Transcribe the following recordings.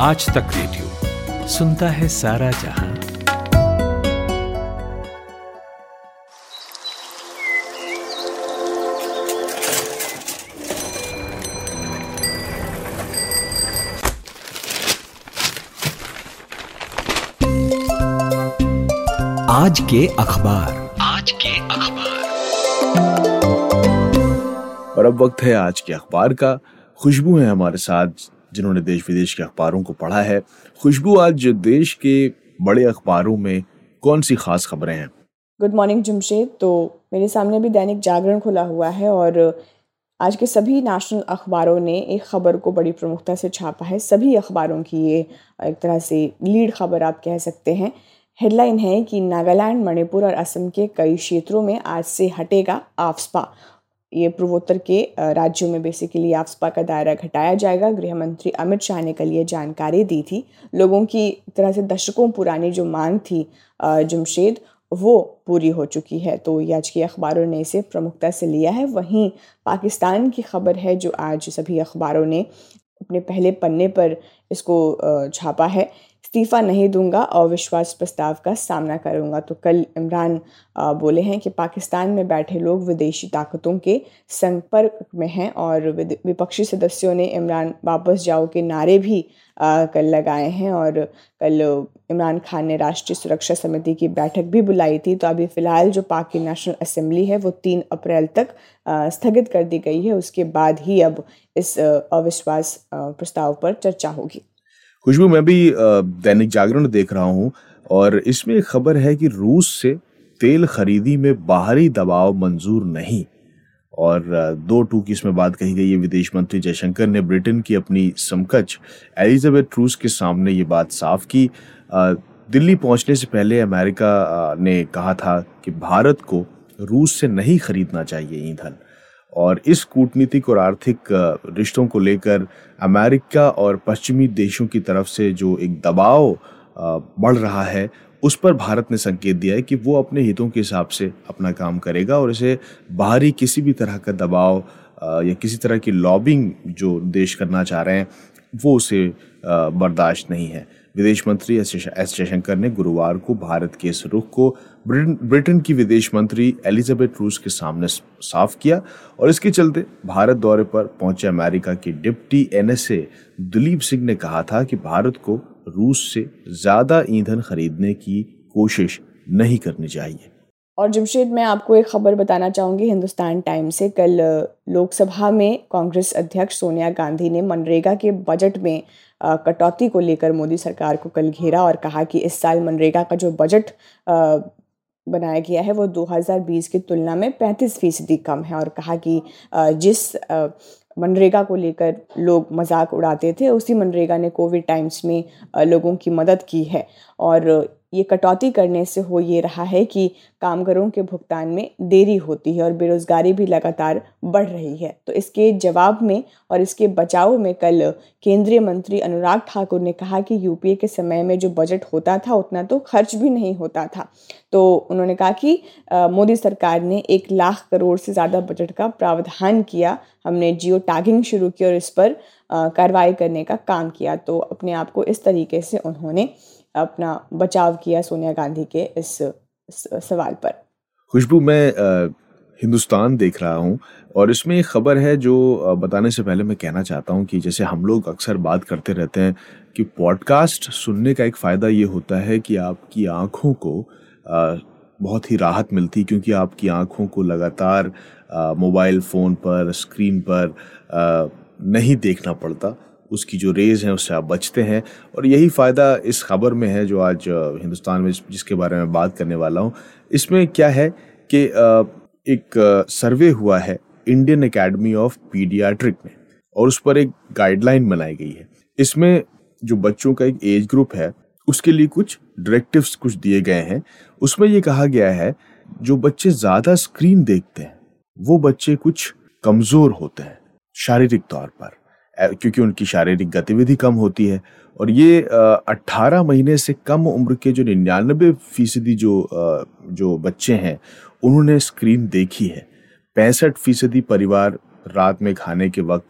आज तक रेडियो सुनता है सारा जहाँ। आज के अखबार। आज के अखबार। और अब वक्त है आज के अखबार का। खुशबू है हमारे साथ जिन्होंने देश विदेश के अखबारों को पढ़ा है, खुशबू आज देश के बड़े अखबारों में कौन सी खास खबरें हैं? गुड मॉर्निंग जमशेद तो मेरे सामने भी दैनिक जागरण खुला हुआ है और आज के सभी नेशनल अखबारों ने एक ख़बर को बड़ी प्रमुखता से छापा है। सभी अखबारों की ये एक तरह से लीड खबर आप कह सकते हैं। हेडलाइन है कि नागालैंड, मणिपुर और असम के कई क्षेत्रों में आज से हटेगा आफ्सपा ये पूर्वोत्तर के राज्यों में बेसिकली आफ्सपा का दायरा घटाया जाएगा। गृह मंत्री अमित शाह ने कल ये जानकारी दी थी। लोगों की तरह से दशकों पुरानी जो मांग थी जमशेद, वो पूरी हो चुकी है। तो आज की अखबारों ने इसे प्रमुखता से लिया है। वहीं पाकिस्तान की खबर है जो आज सभी अखबारों ने अपने पहले पन्ने पर इसको छापा है। इस्तीफ़ा नहीं दूँगा अविश्वास प्रस्ताव का सामना करूँगा। तो कल इमरान बोले हैं कि पाकिस्तान में बैठे लोग विदेशी ताकतों के संपर्क में हैं और विपक्षी सदस्यों ने इमरान वापस जाओ के नारे भी कल लगाए हैं और कल इमरान खान ने राष्ट्रीय सुरक्षा समिति की बैठक भी बुलाई थी। तो अभी फ़िलहाल जो पाक की नेशनल असेंबली है वो तीन अप्रैल तक स्थगित कर दी गई है। उसके बाद ही अब इस अविश्वास प्रस्ताव पर चर्चा होगी। खुशबू मैं भी दैनिक जागरण देख रहा हूँ और इसमें एक खबर है कि रूस से तेल खरीदी में बाहरी दबाव मंजूर नहीं। और दो टू की इसमें बात कही गई है। विदेश मंत्री जयशंकर ने ब्रिटेन की अपनी समकक्ष एलिजाबेथ रूस के सामने ये बात साफ़ की। दिल्ली पहुँचने से पहले अमेरिका ने कहा था कि भारत को रूस से नहीं खरीदना चाहिए ईंधन। और इस कूटनीतिक और आर्थिक रिश्तों को लेकर अमेरिका और पश्चिमी देशों की तरफ़ से जो एक दबाव बढ़ रहा है, उस पर भारत ने संकेत दिया है कि वो अपने हितों के हिसाब से अपना काम करेगा और इसे बाहरी किसी भी तरह का दबाव या किसी तरह की लॉबिंग जो देश करना चाह रहे हैं, वो उसे बर्दाश्त नहीं है। विदेश मंत्री एस जयशंकर ने गुरुवार को भारत के इस रुख को ब्रिटेन की विदेश मंत्री एलिजाबेथ रूस के सामने साफ़ किया और इसके चलते भारत दौरे पर पहुँचे अमेरिका के डिप्टी एनएसए दिलीप सिंह ने कहा था कि भारत को रूस से ज़्यादा ईंधन खरीदने की कोशिश नहीं करनी चाहिए। और जमशेद मैं आपको एक खबर बताना चाहूँगी हिंदुस्तान टाइम्स से। कल लोकसभा में कांग्रेस अध्यक्ष सोनिया गांधी ने मनरेगा के बजट में कटौती को लेकर मोदी सरकार को कल घेरा और कहा कि इस साल मनरेगा का जो बजट बनाया गया है वो 2020 की तुलना में 35 फ़ीसदी कम है। और कहा कि जिस मनरेगा को लेकर लोग मज़ाक उड़ाते थे, उसी मनरेगा ने कोविड टाइम्स में लोगों की मदद की है। और ये कटौती करने से हो ये रहा है कि कामगारों के भुगतान में देरी होती है और बेरोज़गारी भी लगातार बढ़ रही है। तो इसके जवाब में और इसके बचाव में कल केंद्रीय मंत्री अनुराग ठाकुर ने कहा कि यूपीए के समय में जो बजट होता था, उतना तो खर्च भी नहीं होता था। तो उन्होंने कहा कि मोदी सरकार ने एक लाख करोड़ से ज़्यादा बजट का प्रावधान किया। हमने जियो टैगिंग शुरू की और इस पर कार्रवाई करने का काम किया। तो अपने आप को इस तरीके से उन्होंने अपना बचाव किया सोनिया गांधी के इस सवाल पर। खुशबू, मैं हिंदुस्तान देख रहा हूँ और इसमें एक खबर है जो बताने से पहले मैं कहना चाहता हूँ कि जैसे हम लोग अक्सर बात करते रहते हैं कि पॉडकास्ट सुनने का एक फ़ायदा ये होता है कि आपकी आँखों को बहुत ही राहत मिलती क्योंकि आपकी आँखों को लगातार मोबाइल फ़ोन पर, स्क्रीन पर नहीं देखना पड़ता। उसकी जो रेज हैं, उससे आप बचते हैं। और यही फ़ायदा इस खबर में है जो आज हिंदुस्तान में जिसके बारे में बात करने वाला हूँ। इसमें क्या है कि एक सर्वे हुआ है इंडियन एकेडमी ऑफ़ पीडियाट्रिक में और उस पर एक गाइडलाइन बनाई गई है। इसमें जो बच्चों का एक एज ग्रुप है, उसके लिए कुछ डायरेक्टिव्स कुछ दिए गए हैं। उसमें ये कहा गया है, जो बच्चे ज़्यादा स्क्रीन देखते हैं, वो बच्चे कुछ कमज़ोर होते हैं, शारीरिक तौर पर। क्योंकि उनकी शारीरिक गतिविधि कम होती है। और ये अट्ठारह महीने से कम उम्र के जो निन्यानबे फ़ीसदी जो जो बच्चे हैं, उन्होंने स्क्रीन देखी है। पैंसठ फ़ीसदी परिवार रात में खाने के वक्त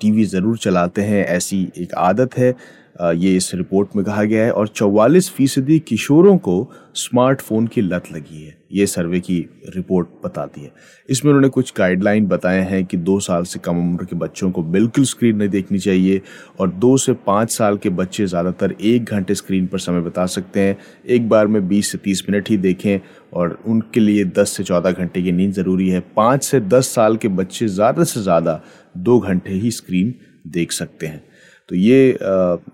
टीवी ज़रूर चलाते हैं, ऐसी एक आदत है। ये इस रिपोर्ट में कहा गया है और चौवालीस फ़ीसदी किशोरों को स्मार्टफ़ोन की लत लगी है। ये सर्वे की रिपोर्ट बताती है। इसमें उन्होंने कुछ गाइडलाइन बताए हैं कि दो साल से कम उम्र के बच्चों को बिल्कुल स्क्रीन नहीं देखनी चाहिए और दो से पाँच साल के बच्चे ज़्यादातर एक घंटे स्क्रीन पर समय बता सकते हैं। एक बार में बीस से तीस मिनट ही देखें और उनके लिए दस से चौदह घंटे की नींद ज़रूरी है। पाँच से दस साल के बच्चे ज़्यादा से ज़्यादा दो घंटे ही स्क्रीन देख सकते हैं। तो ये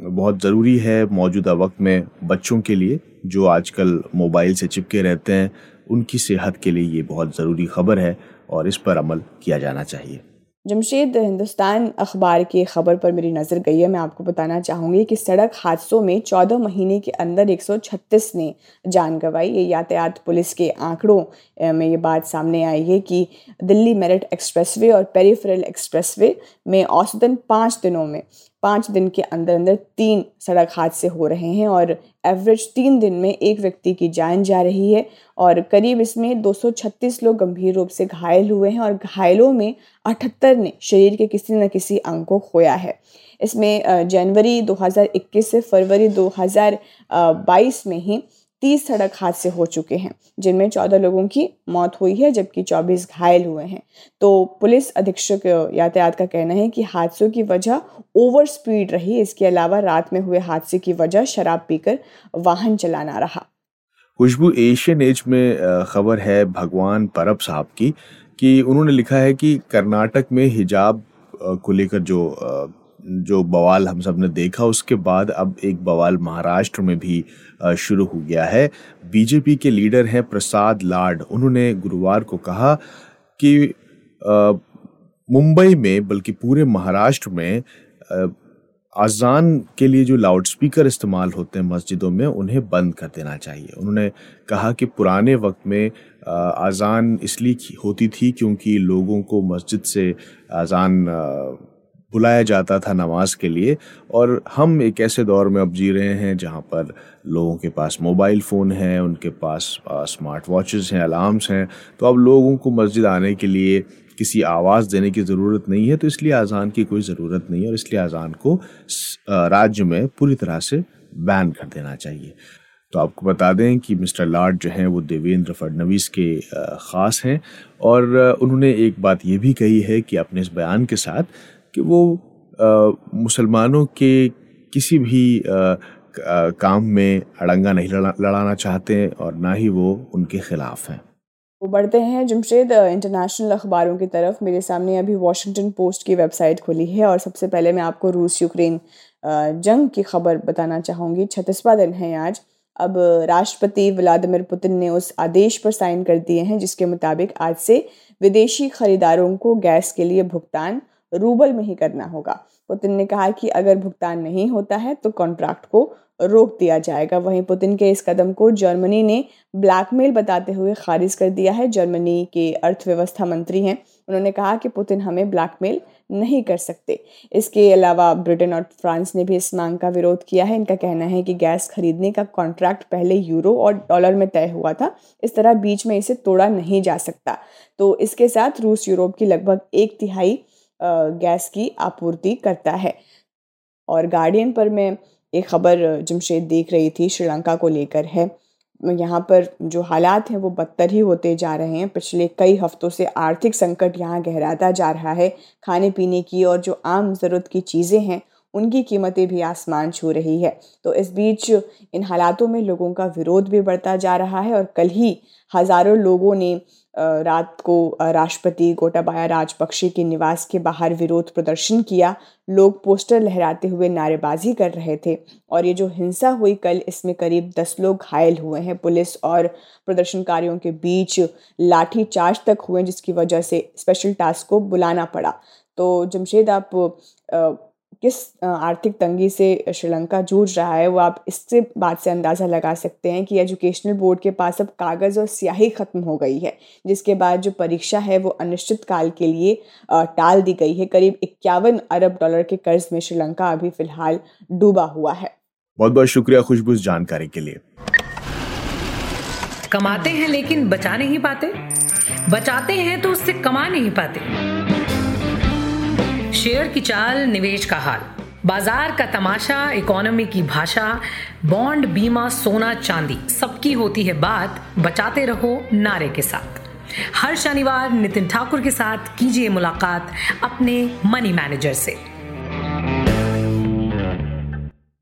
बहुत ज़रूरी है मौजूदा वक्त में बच्चों के लिए, जो आजकल मोबाइल से चिपके रहते हैं, उनकी सेहत के लिए ये बहुत ज़रूरी खबर है और इस पर अमल किया जाना चाहिए। जमशेद, हिंदुस्तान अखबार की ख़बर पर मेरी नज़र गई है। मैं आपको बताना चाहूँगी कि सड़क हादसों में चौदह महीने के अंदर 136 ने जान गंवाई। ये यातायात पुलिस के आंकड़ों में ये बात सामने आई है कि दिल्ली मेरठ एक्सप्रेसवे और पेरीफेरल एक्सप्रेसवे में औसतन पाँच दिनों में पाँच दिन के अंदर अंदर तीन सड़क हादसे हो रहे हैं और एवरेज तीन दिन में एक व्यक्ति की जान जा रही है और करीब इसमें 236 लोग गंभीर रूप से घायल हुए हैं और घायलों में अठहत्तर ने शरीर के किसी न किसी अंग को खोया है। इसमें जनवरी 2021 से फरवरी 2022 में ही तीस सड़क हादसे हो चुके हैं, जिनमें चौदह लोगों की मौत हुई है, जबकि चौबीस घायल हुए हैं। तो पुलिस अधीक्षक यातायात का कहना है कि हादसों की वजह ओवर स्पीड रही, इसके अलावा रात में हुए हादसे की वजह शराब पीकर वाहन चलाना रहा। खुशबू एशियन एज में खबर है भगवान परब साहब की, कि उन्होंने लिखा है कि कर्नाटक में हिजाब को लेकर जो जो बवाल हम सबने देखा, उसके बाद अब एक बवाल महाराष्ट्र में भी शुरू हो गया है। बीजेपी के लीडर हैं प्रसाद लाड। उन्होंने गुरुवार को कहा कि मुंबई में बल्कि पूरे महाराष्ट्र में अजान के लिए जो लाउडस्पीकर इस्तेमाल होते हैं मस्जिदों में, उन्हें बंद कर देना चाहिए। उन्होंने कहा कि पुराने वक्त में अजान इसलिए होती थी क्योंकि लोगों को मस्जिद से अजान बुलाया जाता था नमाज़ के लिए और हम एक ऐसे दौर में अब जी रहे हैं जहाँ पर लोगों के पास मोबाइल फ़ोन है, उनके पास स्मार्ट वॉचेस हैं अलार्म्स हैं। तो अब लोगों को मस्जिद आने के लिए किसी आवाज़ देने की ज़रूरत नहीं है तो इसलिए अजान की कोई ज़रूरत नहीं है और इसलिए अजान को राज्य में पूरी तरह से बैन कर देना चाहिए। तो आपको बता दें कि मिस्टर लाड जो हैं वो देवेंद्र फडनवीस के ख़ास हैं और उन्होंने एक बात ये भी कही है कि अपने इस बयान के साथ कि वो मुसलमानों के किसी भी आ, काम में अड़ंगा नहीं लड़ा, लड़ाना चाहते और ना ही वो उनके खिलाफ हैं। वो बढ़ते हैं जमशेद इंटरनेशनल अखबारों की तरफ़। मेरे सामने अभी वॉशिंगटन पोस्ट की वेबसाइट खुली है और सबसे पहले मैं आपको रूस यूक्रेन जंग की खबर बताना चाहूँगी। छत्तीसवा दिन है आज। अब राष्ट्रपति व्लादिमिर पुतिन ने उस आदेश पर साइन कर दिए हैं जिसके मुताबिक आज से विदेशी खरीदारों को गैस के लिए भुगतान रूबल में ही करना होगा। पुतिन ने कहा कि अगर भुगतान नहीं होता है तो कॉन्ट्रैक्ट को रोक दिया जाएगा। वहीं पुतिन के इस कदम को जर्मनी ने ब्लैकमेल बताते हुए खारिज कर दिया है। जर्मनी के अर्थव्यवस्था मंत्री हैं। उन्होंने कहा कि पुतिन हमें ब्लैकमेल नहीं कर सकते। इसके अलावा ब्रिटेन और फ्रांस ने भी इस मांग का विरोध किया है। इनका कहना है कि गैस खरीदने का कॉन्ट्रैक्ट पहले यूरो और डॉलर में तय हुआ था। इस तरह बीच में इसे तोड़ा नहीं जा सकता। तो इसके साथ रूस यूरोप की लगभग एक तिहाई गैस की आपूर्ति करता है। और गार्डियन पर मैं एक खबर जमशेद देख रही थी, श्रीलंका को लेकर है। यहाँ पर जो हालात हैं, वो बदतर ही होते जा रहे हैं। पिछले कई हफ्तों से आर्थिक संकट यहाँ गहराता जा रहा है। खाने पीने की और जो आम ज़रूरत की चीज़ें हैं उनकी कीमतें भी आसमान छू रही है। तो इस बीच इन हालातों में लोगों का विरोध भी बढ़ता जा रहा है और कल ही हज़ारों लोगों ने रात को राष्ट्रपति गोटाबाया राजपक्षे के निवास के बाहर विरोध प्रदर्शन किया। लोग पोस्टर लहराते हुए नारेबाजी कर रहे थे और ये जो हिंसा हुई कल, इसमें करीब दस लोग घायल हुए हैं। पुलिस और प्रदर्शनकारियों के बीच लाठी चार्ज तक हुए जिसकी वजह से स्पेशल टास्क को बुलाना पड़ा। तो जमशेद आप किस आर्थिक तंगी से श्रीलंका जूझ रहा है वो आप इससे बात से अंदाज़ा लगा सकते हैं कि एजुकेशनल बोर्ड के पास अब कागज़ और स्याही ख़त्म हो गई है जिसके बाद जो परीक्षा है वो अनिश्चित काल के लिए टाल दी गई है। करीब इक्यावन अरब डॉलर के कर्ज में श्रीलंका अभी फ़िलहाल डूबा हुआ है। बहुत बहुत शुक्रिया खुशबू जानकारी के लिए। कमाते हैं लेकिन बचा नहीं पाते? बचाते हैं तो उससे कमा नहीं पाते। शेयर की चाल, निवेश का हाल। बाज़ार का तमाशा, इकोनॉमी की भाषा, बॉन्ड, बीमा, सोना, चांदी, सबकी होती है बात। बचाते रहो नारे के साथ। हर शनिवार नितिन ठाकुर के साथ कीजिए मुलाकात अपने मनी मैनेजर से।